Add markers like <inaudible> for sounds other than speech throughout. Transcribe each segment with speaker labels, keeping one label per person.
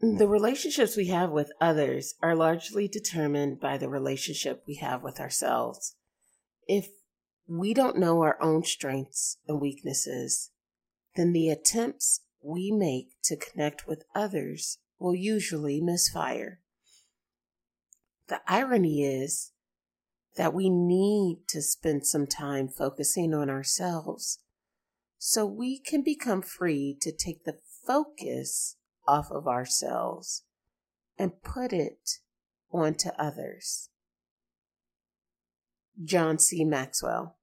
Speaker 1: The relationships we have with others are largely determined by the relationship we have with ourselves. If we don't know our own strengths and weaknesses, then the attempts we make to connect with others will usually misfire. The irony is that we need to spend some time focusing on ourselves so we can become free to take the focus off of ourselves and put it onto others. John C. Maxwell.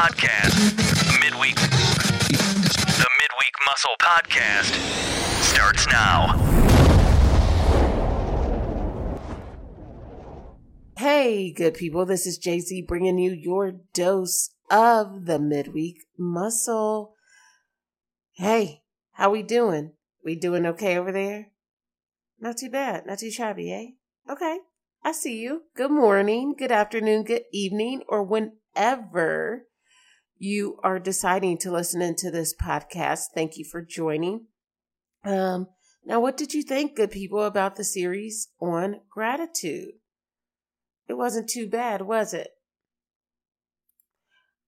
Speaker 2: Podcast. Midweek. The Midweek Muscle Podcast starts now.
Speaker 1: Hey, good people. This is Jay Z bringing you your dose of the Midweek Muscle. Hey, how we doing? We doing okay over there? Not too bad. Not too shabby, eh? Okay. I see you. Good morning, good afternoon, good evening, or whenever you are deciding to listen into this podcast. Thank you for joining. Um, now, what did you think, good people, about the series on gratitude? It wasn't too bad, was it?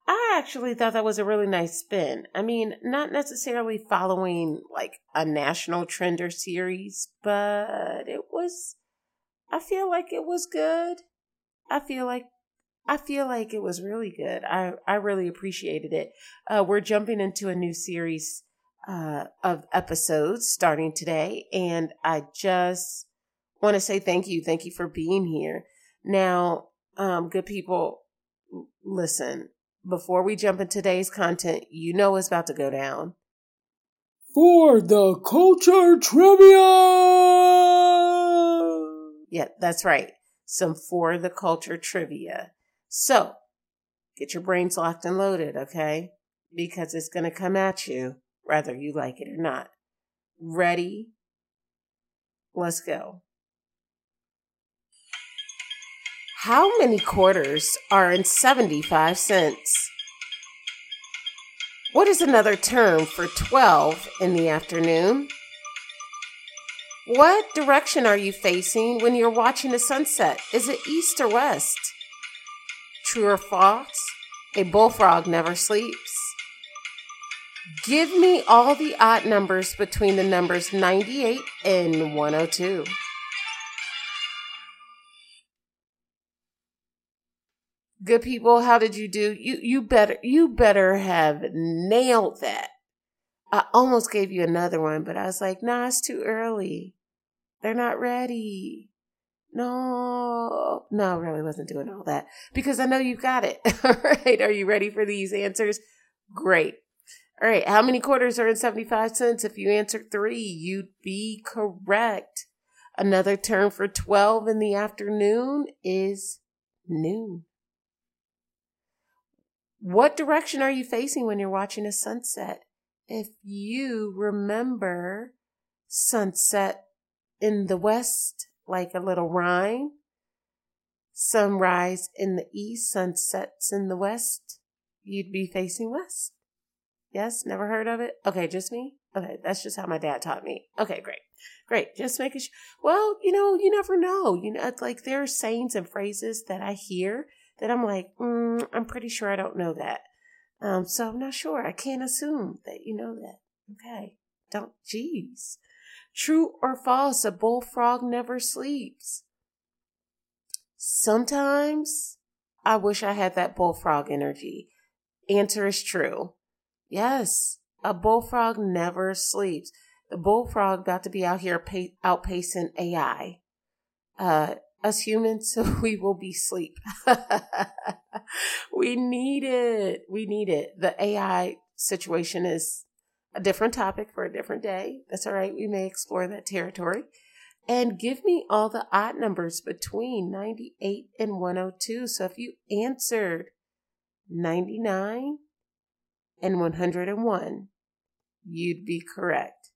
Speaker 1: I actually thought that was a really nice spin. I mean, not necessarily following like a national trend or series, but it was, I feel like it was good. I feel like I feel like it was really good. I, I really appreciated it. Uh, we're jumping into a new series uh, of episodes starting today, and I just want to say thank you. Thank you for being here. Now, um, good people, listen, before we jump into today's content, you know it's about to go down.
Speaker 3: For the culture trivia!
Speaker 1: Yeah, that's right. Some for the culture trivia. So get your brains locked and loaded, okay? Because it's going to come at you, whether you like it or not. Ready? Let's go. How many quarters are in 75 cents? What is another term for 12 in the afternoon? What direction are you facing when you're watching a sunset? Is it east or west? True or false? A bullfrog never sleeps. Give me all the odd numbers between the numbers 98 and 102. Good people, how did you do? You you better you better have nailed that. I almost gave you another one, but I was like, nah, it's too early. They're not ready. No, no, I really wasn't doing all that because I know you got it. <laughs> all right. Are you ready for these answers? Great. All right. How many quarters are in 75 cents? If you answer three, you'd be correct. Another term for 12 in the afternoon is noon. What direction are you facing when you're watching a sunset? If you remember sunset in the west, like a little rhyme. Sunrise in the east, sunsets in the west. You'd be facing west. Yes, never heard of it? Okay, just me? Okay, that's just how my dad taught me. Okay, great. Great. Just making sure. Well, you know, you never know. You know, like there are sayings and phrases that I hear that I'm like, mm, I'm pretty sure I don't know that. Um, so I'm not sure. I can't assume that you know that. Okay. Don't, geez. True or false, a bullfrog never sleeps. Sometimes I wish I had that bullfrog energy. Answer is true. Yes, a bullfrog never sleeps. The bullfrog about to be out here pay, outpacing AI. Uh, us humans, <laughs> we will be sleep. <laughs> we need it. We need it. The AI situation is a different topic for a different day. That's all right. We may explore that territory. and give me all the odd numbers between 98 and 102. So if you answered 99 and 101, you'd be correct.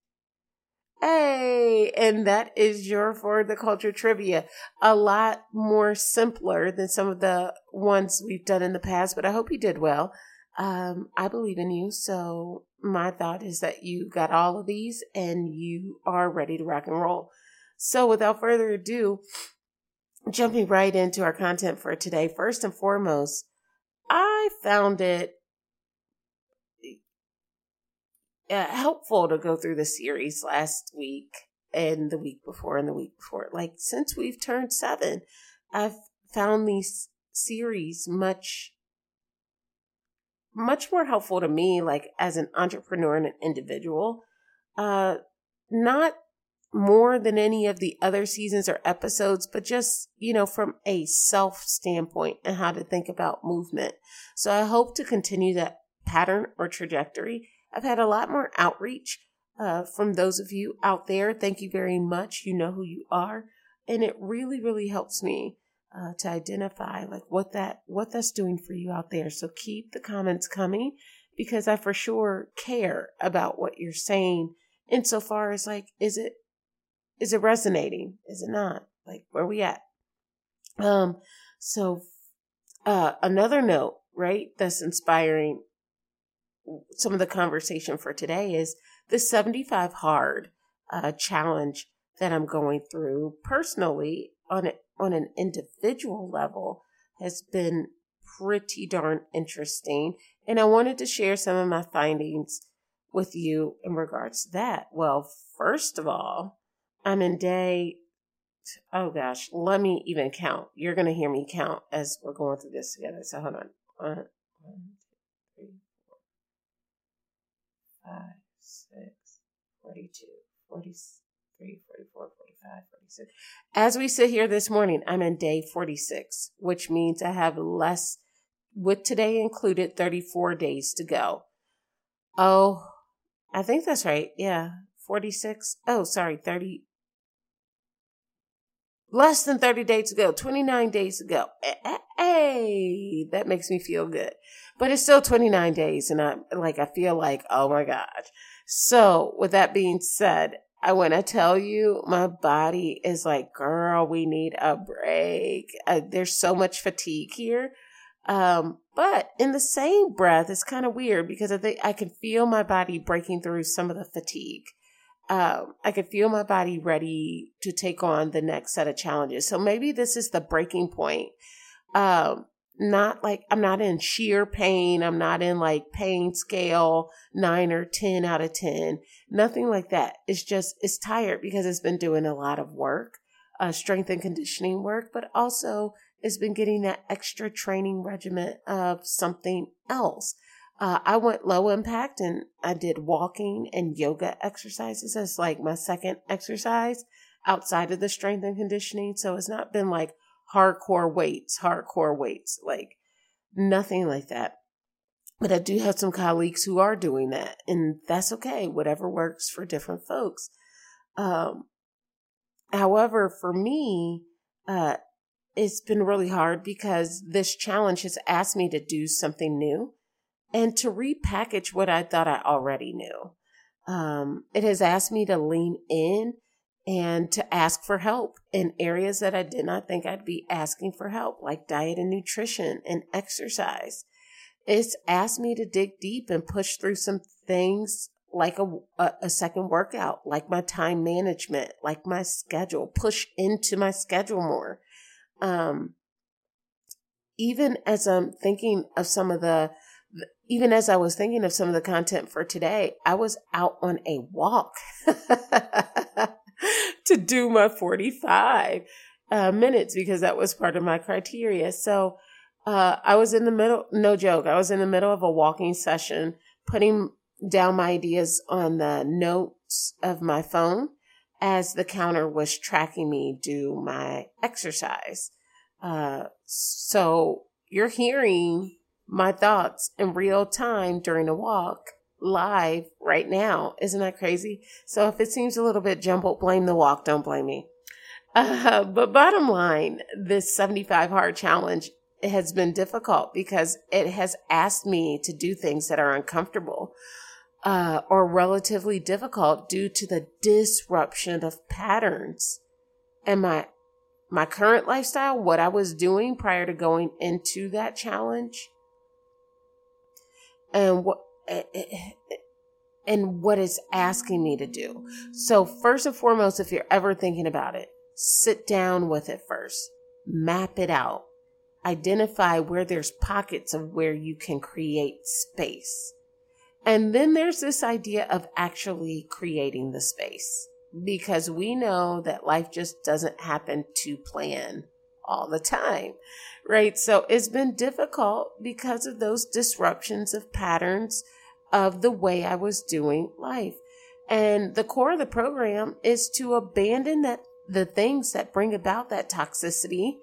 Speaker 1: Hey, and that is your for the culture trivia. A lot more simpler than some of the ones we've done in the past, but I hope you did well. Um, I believe in you, so my thought is that you got all of these and you are ready to rock and roll. So, without further ado, jumping right into our content for today, first and foremost, I found it uh, helpful to go through the series last week and the week before and the week before. Like, since we've turned seven, I've found these series much much more helpful to me like as an entrepreneur and an individual uh not more than any of the other seasons or episodes, but just, you know, from a self standpoint and how to think about movement. So I hope to continue that pattern or trajectory. I've had a lot more outreach uh, from those of you out there. Thank you very much. You know who you are. And it really, really helps me uh, to identify like what that what that's doing for you out there. So keep the comments coming because I for sure care about what you're saying insofar as like is it is it resonating? Is it not? Like where we at? Um, so uh another note, right, that's inspiring some of the conversation for today is the 75 hard uh challenge that I'm going through personally on on an individual level has been pretty darn interesting. And I wanted to share some of my findings with you in regards to that. Well, first of all, I'm in day, oh gosh, let me even count. You're going to hear me count as we're going through this together. So hold on. One, one, two, three, four, five, six, 42, 43, 44, 45, 46. As we sit here this morning, I'm in day 46, which means I have less, with today included, 34 days to go. Oh, I think that's right. Yeah. 46. Oh, sorry, 30, less than 30 days ago, 29 days ago. Eh, eh, hey, that makes me feel good. But it's still 29 days and I'm like I feel like, oh my gosh. So, with that being said, I want to tell you, my body is like, girl, we need a break. Uh, there's so much fatigue here. Um, but in the same breath, it's kind of weird because I think I can feel my body breaking through some of the fatigue um, I could feel my body ready to take on the next set of challenges. So maybe this is the breaking point. Um, not like I'm not in sheer pain. I'm not in like pain scale nine or 10 out of 10. Nothing like that. It's just, it's tired because it's been doing a lot of work, uh, strength and conditioning work, but also it's been getting that extra training regiment of something else. Uh, I went low impact and I did walking and yoga exercises as like my second exercise outside of the strength and conditioning. So it's not been like hardcore weights, hardcore weights, like nothing like that. But I do have some colleagues who are doing that, and that's okay, whatever works for different folks. Um, however, for me, uh, it's been really hard because this challenge has asked me to do something new and to repackage what I thought I already knew. Um, it has asked me to lean in and to ask for help in areas that I did not think I'd be asking for help, like diet and nutrition and exercise. It's asked me to dig deep and push through some things like a, a, a second workout, like my time management, like my schedule, push into my schedule more. Um, even as I'm thinking of some of the even as I was thinking of some of the content for today, I was out on a walk <laughs> to do my 45 uh, minutes because that was part of my criteria. So uh, I was in the middle, no joke, I was in the middle of a walking session, putting down my ideas on the notes of my phone as the counter was tracking me do my exercise. Uh, so you're hearing my thoughts in real time during a walk live right now. Isn't that crazy? So if it seems a little bit jumbled, blame the walk. Don't blame me. Uh, <laughs> but bottom line, this 75 hard challenge has been difficult because it has asked me to do things that are uncomfortable uh, or relatively difficult due to the disruption of patterns and my my current lifestyle, what I was doing prior to going into that challenge, and what and what it's asking me to do. So first and foremost, if you're ever thinking about it, Sit down with it first. Map it out. Identify where there's pockets of where you can create space. And then there's this idea of actually creating the space because we know that life just doesn't happen to plan all the time, right? So it's been difficult because of those disruptions of patterns of the way I was doing life. And the core of the program is to abandon that the things that bring about that toxicity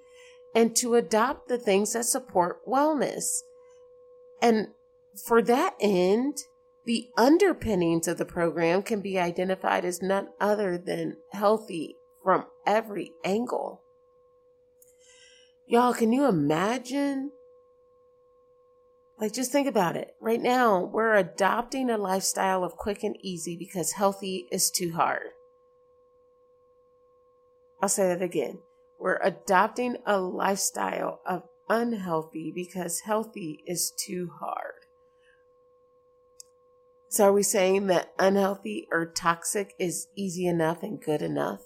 Speaker 1: and to adopt the things that support wellness. And for that end, the underpinnings of the program can be identified as none other than healthy from every angle. Y'all, can you imagine? Like, just think about it. Right now, we're adopting a lifestyle of quick and easy because healthy is too hard. I'll say that again. We're adopting a lifestyle of unhealthy because healthy is too hard. So are we saying that unhealthy or toxic is easy enough and good enough?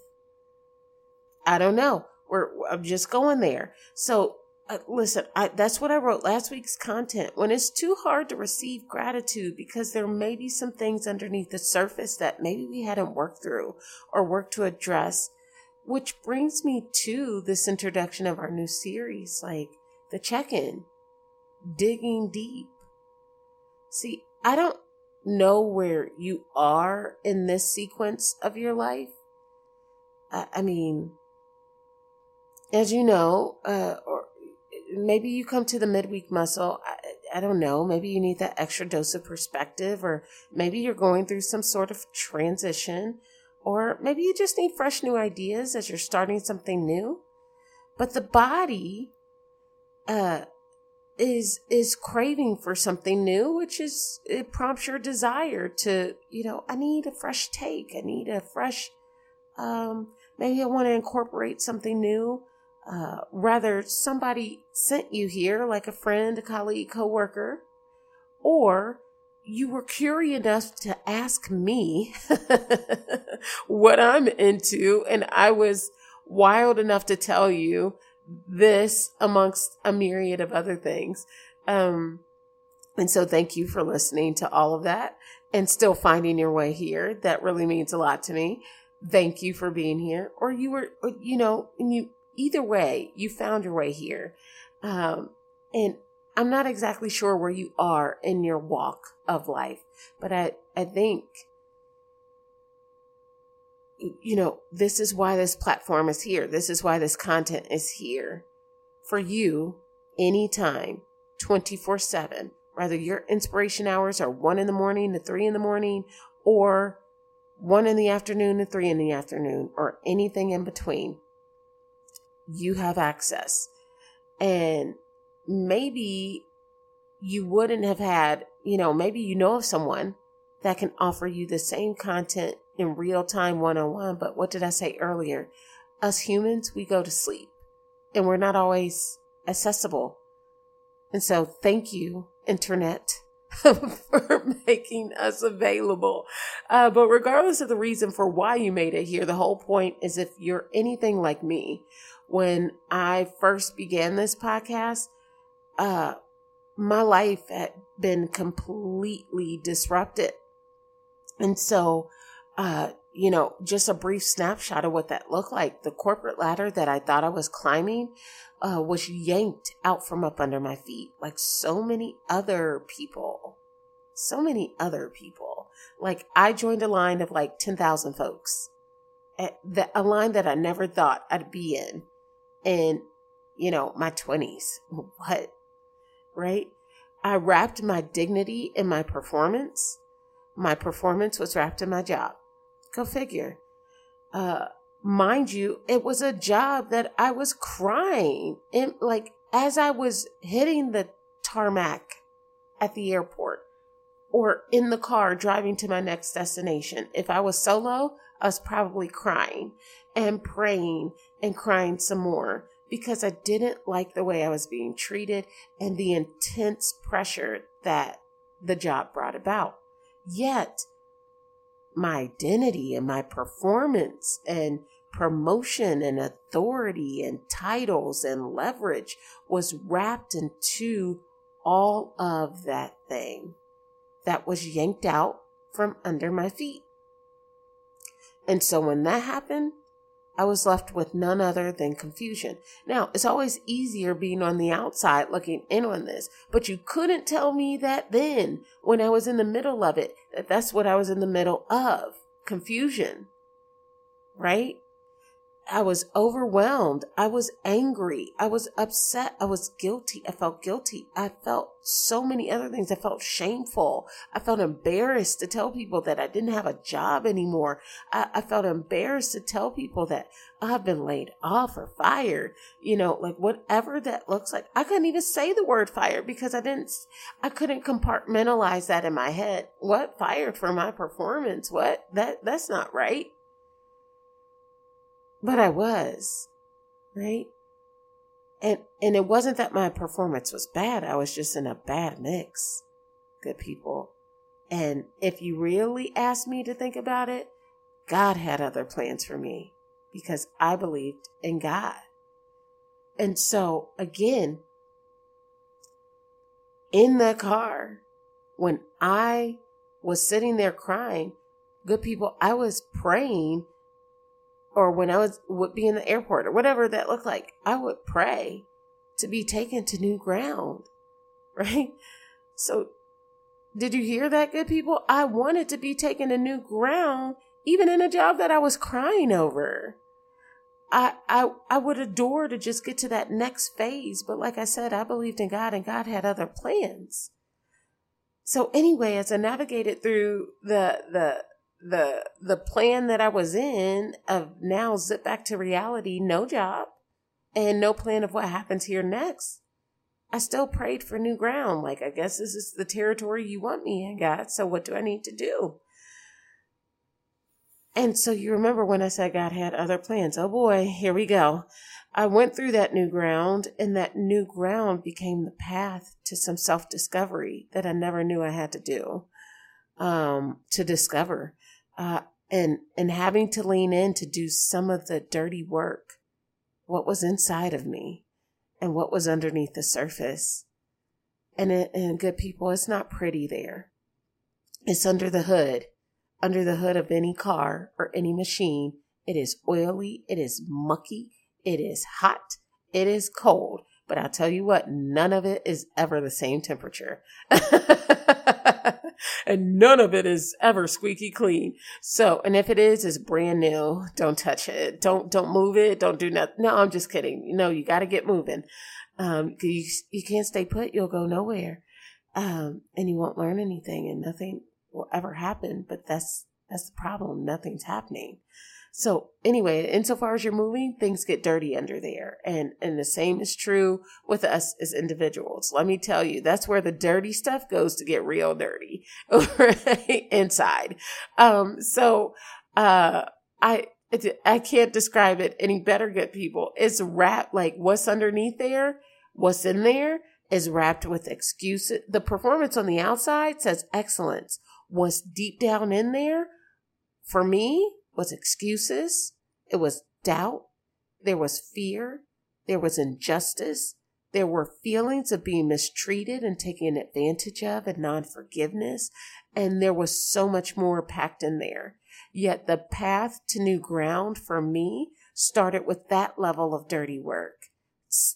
Speaker 1: I don't know. We're I'm just going there. So uh, listen, I, that's what I wrote last week's content. When it's too hard to receive gratitude because there may be some things underneath the surface that maybe we hadn't worked through or worked to address, which brings me to this introduction of our new series, like the check in, digging deep. See, I don't know where you are in this sequence of your life. I, I mean, as you know, uh, or maybe you come to the midweek muscle. I, I don't know. Maybe you need that extra dose of perspective, or maybe you're going through some sort of transition or maybe you just need fresh new ideas as you're starting something new. But the body uh, is is craving for something new, which is it prompts your desire to, you know, I need a fresh take. I need a fresh um, maybe I want to incorporate something new. Uh, rather, somebody sent you here, like a friend, a colleague, coworker, or you were curious enough to ask me <laughs> what I'm into, and I was wild enough to tell you this amongst a myriad of other things. Um, and so thank you for listening to all of that and still finding your way here. That really means a lot to me. Thank you for being here. Or you were, you know, and you, either way, you found your way here. Um, and I'm not exactly sure where you are in your walk of life, but I, I think, you know, this is why this platform is here. This is why this content is here for you anytime, 24 7. Whether your inspiration hours are one in the morning to three in the morning or one in the afternoon to three in the afternoon or anything in between, you have access. And maybe you wouldn't have had, you know, maybe you know of someone that can offer you the same content in real time one on one. But what did I say earlier? Us humans, we go to sleep and we're not always accessible. And so thank you, internet, <laughs> for making us available. Uh, but regardless of the reason for why you made it here, the whole point is if you're anything like me, when I first began this podcast, uh, my life had been completely disrupted. And so, uh, you know, just a brief snapshot of what that looked like. The corporate ladder that I thought I was climbing uh, was yanked out from up under my feet, like so many other people. So many other people. Like I joined a line of like 10,000 folks. A line that I never thought I'd be in. In, you know, my 20s. <laughs> What? right? I wrapped my dignity in my performance. My performance was wrapped in my job. Go figure. Uh, mind you, it was a job that I was crying. And like as I was hitting the tarmac at the airport or in the car driving to my next destination, if I was solo, I was probably crying and praying and crying some more because I didn't like the way I was being treated and the intense pressure that the job brought about. Yet, my identity and my performance and promotion and authority and titles and leverage was wrapped into all of that thing that was yanked out from under my feet. And so when that happened, I was left with none other than confusion. Now, it's always easier being on the outside looking in on this, but you couldn't tell me that then when I was in the middle of it, that that's what I was in the middle of confusion, right? I was overwhelmed. I was angry. I was upset. I was guilty. I felt guilty. I felt so many other things. I felt shameful. I felt embarrassed to tell people that I didn't have a job anymore. I, I felt embarrassed to tell people that I've been laid off or fired. You know, like whatever that looks like. I couldn't even say the word fired because I didn't, I couldn't compartmentalize that in my head. What fired for my performance? What? That, that's not right. But I was, right? And and it wasn't that my performance was bad. I was just in a bad mix. Good people. And if you really ask me to think about it, God had other plans for me because I believed in God. And so again, in the car, when I was sitting there crying, good people, I was praying or when I was would be in the airport or whatever that looked like, I would pray to be taken to new ground. <laughs> Right? So did you hear that, good people? I wanted to be taken to new ground, even in a job that I was crying over. I, I I would adore to just get to that next phase, but like I said, I believed in God and God had other plans. So anyway, as I navigated through the the the the plan that I was in of now zip back to reality, no job, and no plan of what happens here next. I still prayed for new ground. Like, I guess this is the territory you want me in, God. So what do I need to do? And so you remember when I said God had other plans. Oh boy, here we go. I went through that new ground, and that new ground became the path to some self discovery that I never knew I had to do um, to discover uh, and and having to lean in to do some of the dirty work what was inside of me and what was underneath the surface. And it, and good people it's not pretty there. It's under the hood under the hood of any car or any machine. It is oily it is mucky it is hot it is cold. But i'll tell you what none of it is ever the same temperature <laughs> and none of it is ever squeaky clean. So, and if it is, it's brand new. Don't touch it. Don't don't move it. Don't do nothing. No, I'm just kidding. You know, you got to get moving. Um, you you can't stay put. You'll go nowhere, um, and you won't learn anything, and nothing will ever happen. But that's that's the problem. Nothing's happening. So anyway, insofar as you're moving, things get dirty under there. And and the same is true with us as individuals. Let me tell you, that's where the dirty stuff goes to get real dirty <laughs> inside. Um, so uh I I can't describe it any better, good people. It's wrapped like what's underneath there, what's in there is wrapped with excuses. The performance on the outside says excellence. What's deep down in there, for me, was excuses, it was doubt, there was fear, there was injustice, there were feelings of being mistreated and taken advantage of and non forgiveness, and there was so much more packed in there. Yet the path to new ground for me started with that level of dirty work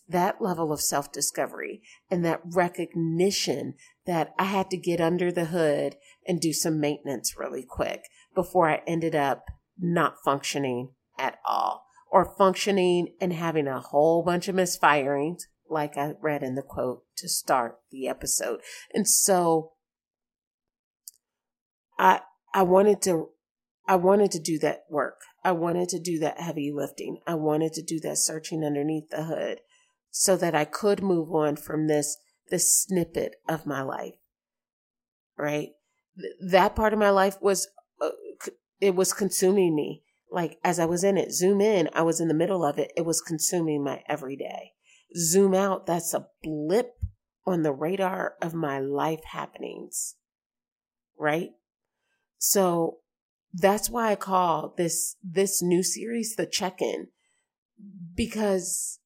Speaker 1: that level of self discovery and that recognition that I had to get under the hood and do some maintenance really quick before I ended up not functioning at all or functioning and having a whole bunch of misfirings, like I read in the quote to start the episode. And so I I wanted to I wanted to do that work. I wanted to do that heavy lifting. I wanted to do that searching underneath the hood so that I could move on from this this snippet of my life. Right? That part of my life was it was consuming me. Like as I was in it, zoom in, I was in the middle of it. It was consuming my everyday. Zoom out, that's a blip on the radar of my life happenings. Right? So that's why I call this this new series the check-in because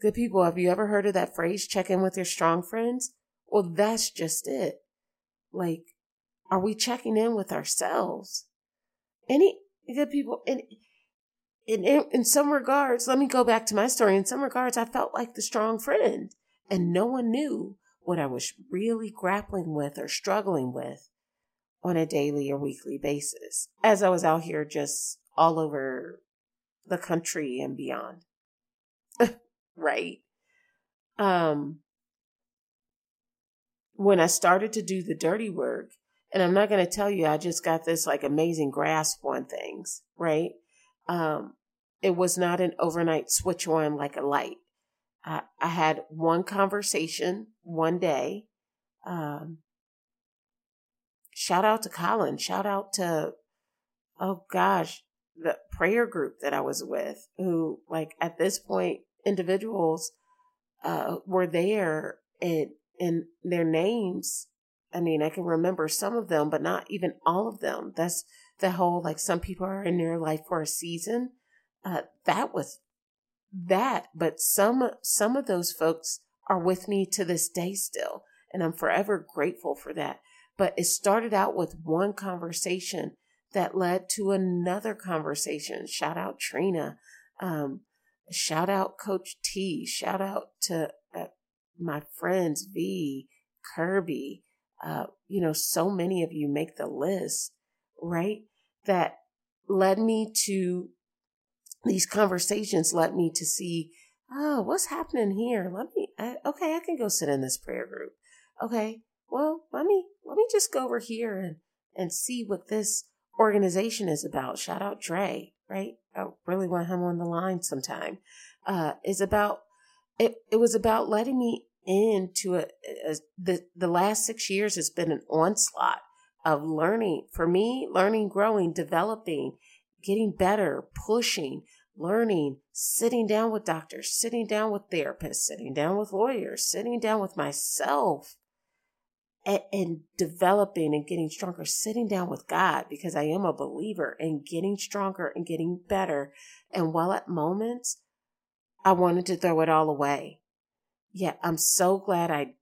Speaker 1: good people, have you ever heard of that phrase check in with your strong friends? Well, that's just it. Like are we checking in with ourselves? Any good people in in in some regards, let me go back to my story. In some regards, I felt like the strong friend and no one knew what I was really grappling with or struggling with on a daily or weekly basis as I was out here just all over the country and beyond. <laughs> right? Um, when I started to do the dirty work, and I'm not going to tell you, I just got this like amazing grasp on things, right? Um, it was not an overnight switch on like a light. I, I had one conversation one day. Um, shout out to Colin. Shout out to, oh gosh, the prayer group that I was with, who, like, at this point, individuals uh, were there and, and their names. I mean, I can remember some of them, but not even all of them. That's the whole, like, some people are in your life for a season. Uh, that was that, but some, some of those folks are with me to this day still. And I'm forever grateful for that. But it started out with one conversation that led to another conversation. Shout out Trina. Um, shout out Coach T. Shout out to uh, my friends V, Kirby. Uh, you know, so many of you make the list, right? That led me to these conversations led me to see, oh, what's happening here? Let me, I, okay, I can go sit in this prayer group. Okay, well, let me, let me just go over here and, and see what this organization is about. Shout out Dre, right? I really want him on the line sometime. Uh, is about, it, it was about letting me into a, a, the, the last six years has been an onslaught of learning for me, learning, growing, developing, getting better, pushing, learning, sitting down with doctors, sitting down with therapists, sitting down with lawyers, sitting down with myself, and, and, developing and getting stronger, sitting down with God because I am a believer and getting stronger and getting better. And while at moments I wanted to throw it all away, yeah, I'm so glad I,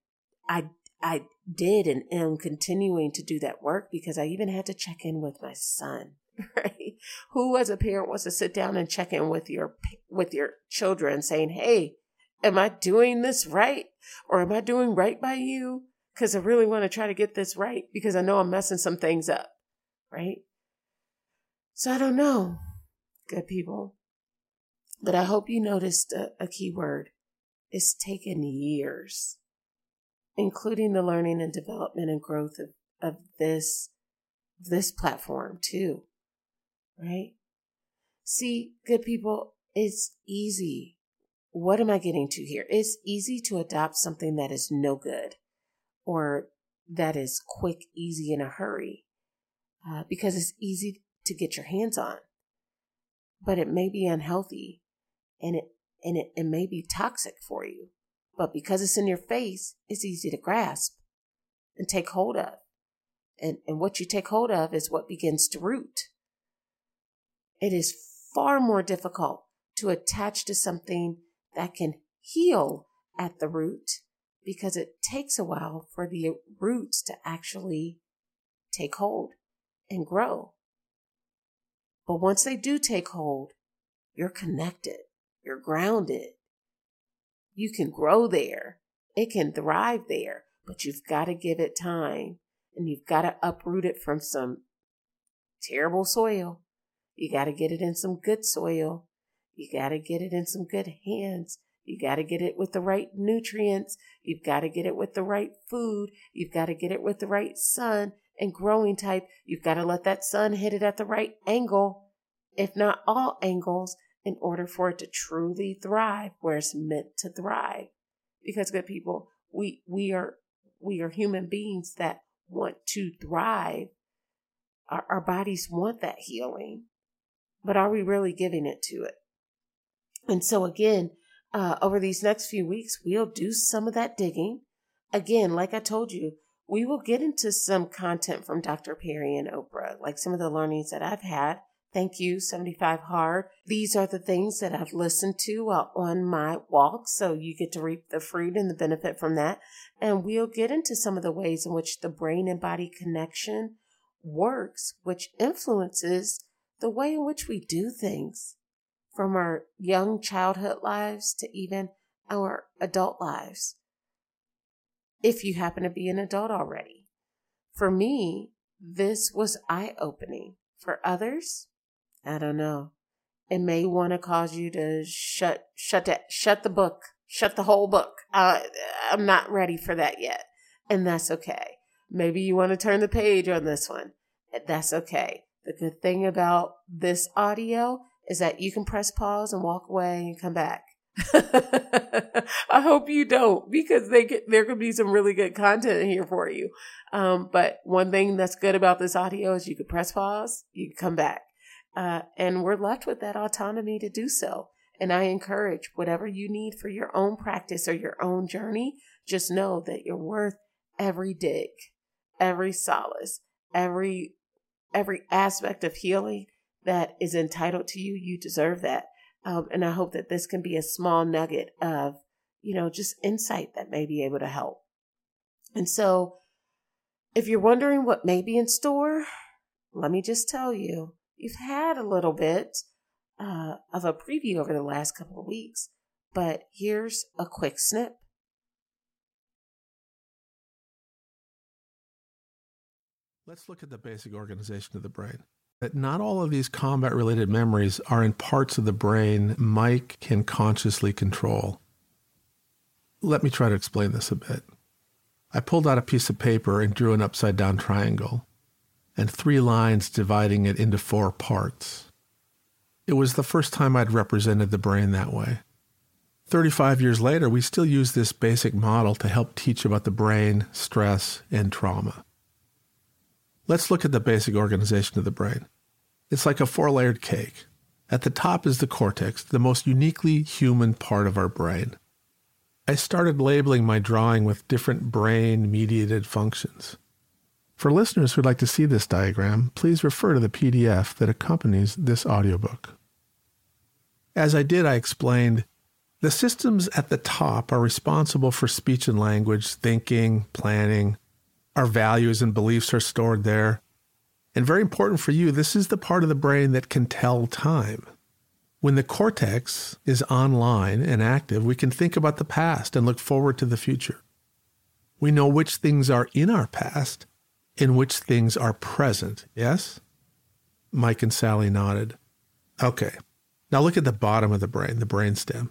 Speaker 1: I, I did and am continuing to do that work because I even had to check in with my son. <laughs> right? Who as a parent wants to sit down and check in with your with your children saying, "Hey, am I doing this right? Or am I doing right by you? Cuz I really want to try to get this right because I know I'm messing some things up." Right? So I don't know, good people. But I hope you noticed a, a key word. It's taken years, including the learning and development and growth of, of this this platform too right? See, good people, it's easy. What am I getting to here? It's easy to adopt something that is no good or that is quick, easy, in a hurry uh, because it's easy to get your hands on. But it may be unhealthy and it, and it, it may be toxic for you. But because it's in your face, it's easy to grasp and take hold of. And, and what you take hold of is what begins to root. It is far more difficult to attach to something that can heal at the root because it takes a while for the roots to actually take hold and grow. But once they do take hold, you're connected, you're grounded. You can grow there, it can thrive there, but you've got to give it time and you've got to uproot it from some terrible soil you got to get it in some good soil. You got to get it in some good hands. You got to get it with the right nutrients. You've got to get it with the right food. You've got to get it with the right sun. and growing type, you've got to let that sun hit it at the right angle, if not all angles, in order for it to truly thrive where it's meant to thrive. Because good people, we we are we are human beings that want to thrive. Our, our bodies want that healing, but are we really giving it to it? And so again, uh, over these next few weeks, we'll do some of that digging. Again, like I told you, we will get into some content from Dr. Perry and Oprah, like some of the learnings that I've had. Thank you, 75 Hard. These are the things that I've listened to uh, on my walk, so you get to reap the fruit and the benefit from that. And we'll get into some of the ways in which the brain and body connection works, which influences the way in which we do things from our young childhood lives to even our adult lives if you happen to be an adult already. For me, this was eye opening. For others, I don't know. It may want to cause you to shut shut that shut the book, shut the whole book. Uh, I'm not ready for that yet, and that's okay. Maybe you want to turn the page on this one. That's okay. The good thing about this audio is that you can press pause and walk away and come back. <laughs> I hope you don't because they there could be some really good content here for you. Um, but one thing that's good about this audio is you can press pause, you can come back, uh, and we're left with that autonomy to do so. And I encourage whatever you need for your own practice or your own journey, just know that you're worth every dig, every solace, every every aspect of healing that is entitled to you. You deserve that. Um, and I hope that this can be a small nugget of, you know, just insight that may be able to help. And so, if you're wondering what may be in store, let me just tell you, you've had a little bit uh, of a preview over the last couple of weeks, but here's a quick snip.
Speaker 4: Let's look at the basic organization of the brain that not all of these combat related memories are in parts of the brain Mike can consciously control. Let me try to explain this a bit. I pulled out a piece of paper and drew an upside down triangle and three lines dividing it into four parts. It was the first time I'd represented the brain that way. 35 years later, we still use this basic model to help teach about the brain, stress, and trauma. Let's look at the basic organization of the brain. It's like a four layered cake. At the top is the cortex, the most uniquely human part of our brain. I started labeling my drawing with different brain mediated functions. For listeners who'd like to see this diagram, please refer to the PDF that accompanies this audiobook. As I did, I explained the systems at the top are responsible for speech and language, thinking, planning, our values and beliefs are stored there. And very important for you, this is the part of the brain that can tell time. When the cortex is online and active, we can think about the past and look forward to the future. We know which things are in our past and which things are present. Yes? Mike and Sally nodded. Okay. Now look at the bottom of the brain, the brainstem.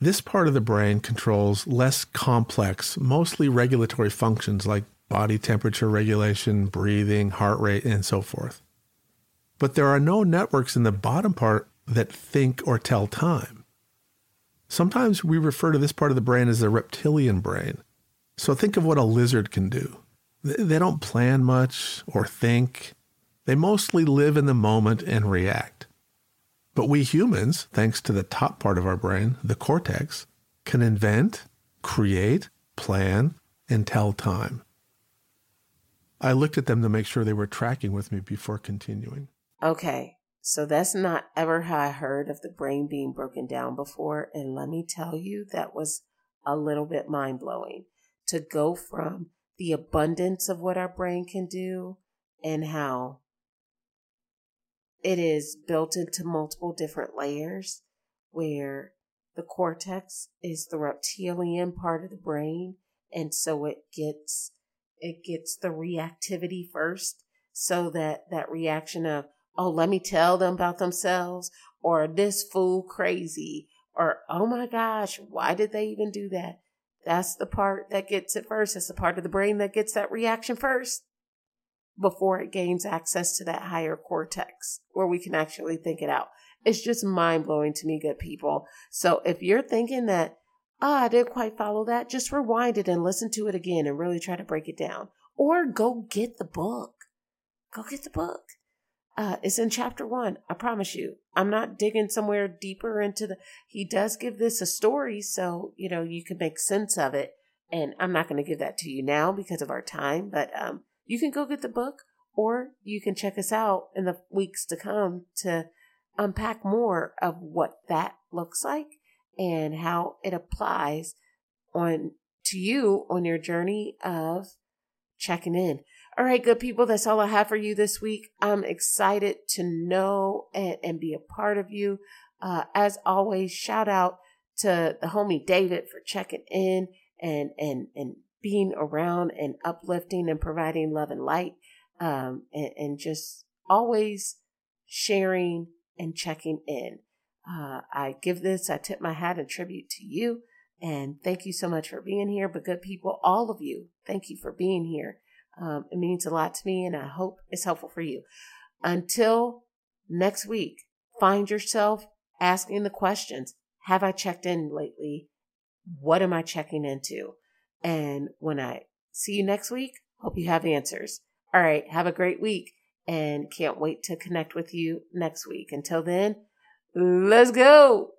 Speaker 4: This part of the brain controls less complex, mostly regulatory functions like body temperature regulation, breathing, heart rate, and so forth. But there are no networks in the bottom part that think or tell time. Sometimes we refer to this part of the brain as the reptilian brain. So think of what a lizard can do. They don't plan much or think. They mostly live in the moment and react. But we humans, thanks to the top part of our brain, the cortex, can invent, create, plan, and tell time. I looked at them to make sure they were tracking with me before continuing.
Speaker 1: Okay, so that's not ever how I heard of the brain being broken down before. And let me tell you, that was a little bit mind blowing to go from the abundance of what our brain can do and how it is built into multiple different layers where the cortex is the reptilian part of the brain. And so it gets it gets the reactivity first so that that reaction of oh let me tell them about themselves or this fool crazy or oh my gosh why did they even do that that's the part that gets it first that's the part of the brain that gets that reaction first before it gains access to that higher cortex where we can actually think it out. It's just mind blowing to me, good people. So if you're thinking that, ah, oh, I didn't quite follow that, just rewind it and listen to it again and really try to break it down. Or go get the book. Go get the book. Uh, it's in chapter one. I promise you. I'm not digging somewhere deeper into the. He does give this a story, so you know you can make sense of it. And I'm not going to give that to you now because of our time, but um, you can go get the book, or you can check us out in the weeks to come to unpack more of what that looks like and how it applies on to you on your journey of checking in. All right, good people, that's all I have for you this week. I'm excited to know and, and be a part of you. Uh, as always, shout out to the homie David for checking in and and and being around and uplifting and providing love and light, um, and, and just always sharing and checking in. Uh, I give this, I tip my hat and tribute to you. And thank you so much for being here. But good people, all of you, thank you for being here. Um, it means a lot to me, and I hope it's helpful for you. Until next week, find yourself asking the questions Have I checked in lately? What am I checking into? And when I see you next week, hope you have answers. All right, have a great week and can't wait to connect with you next week. Until then, let's go.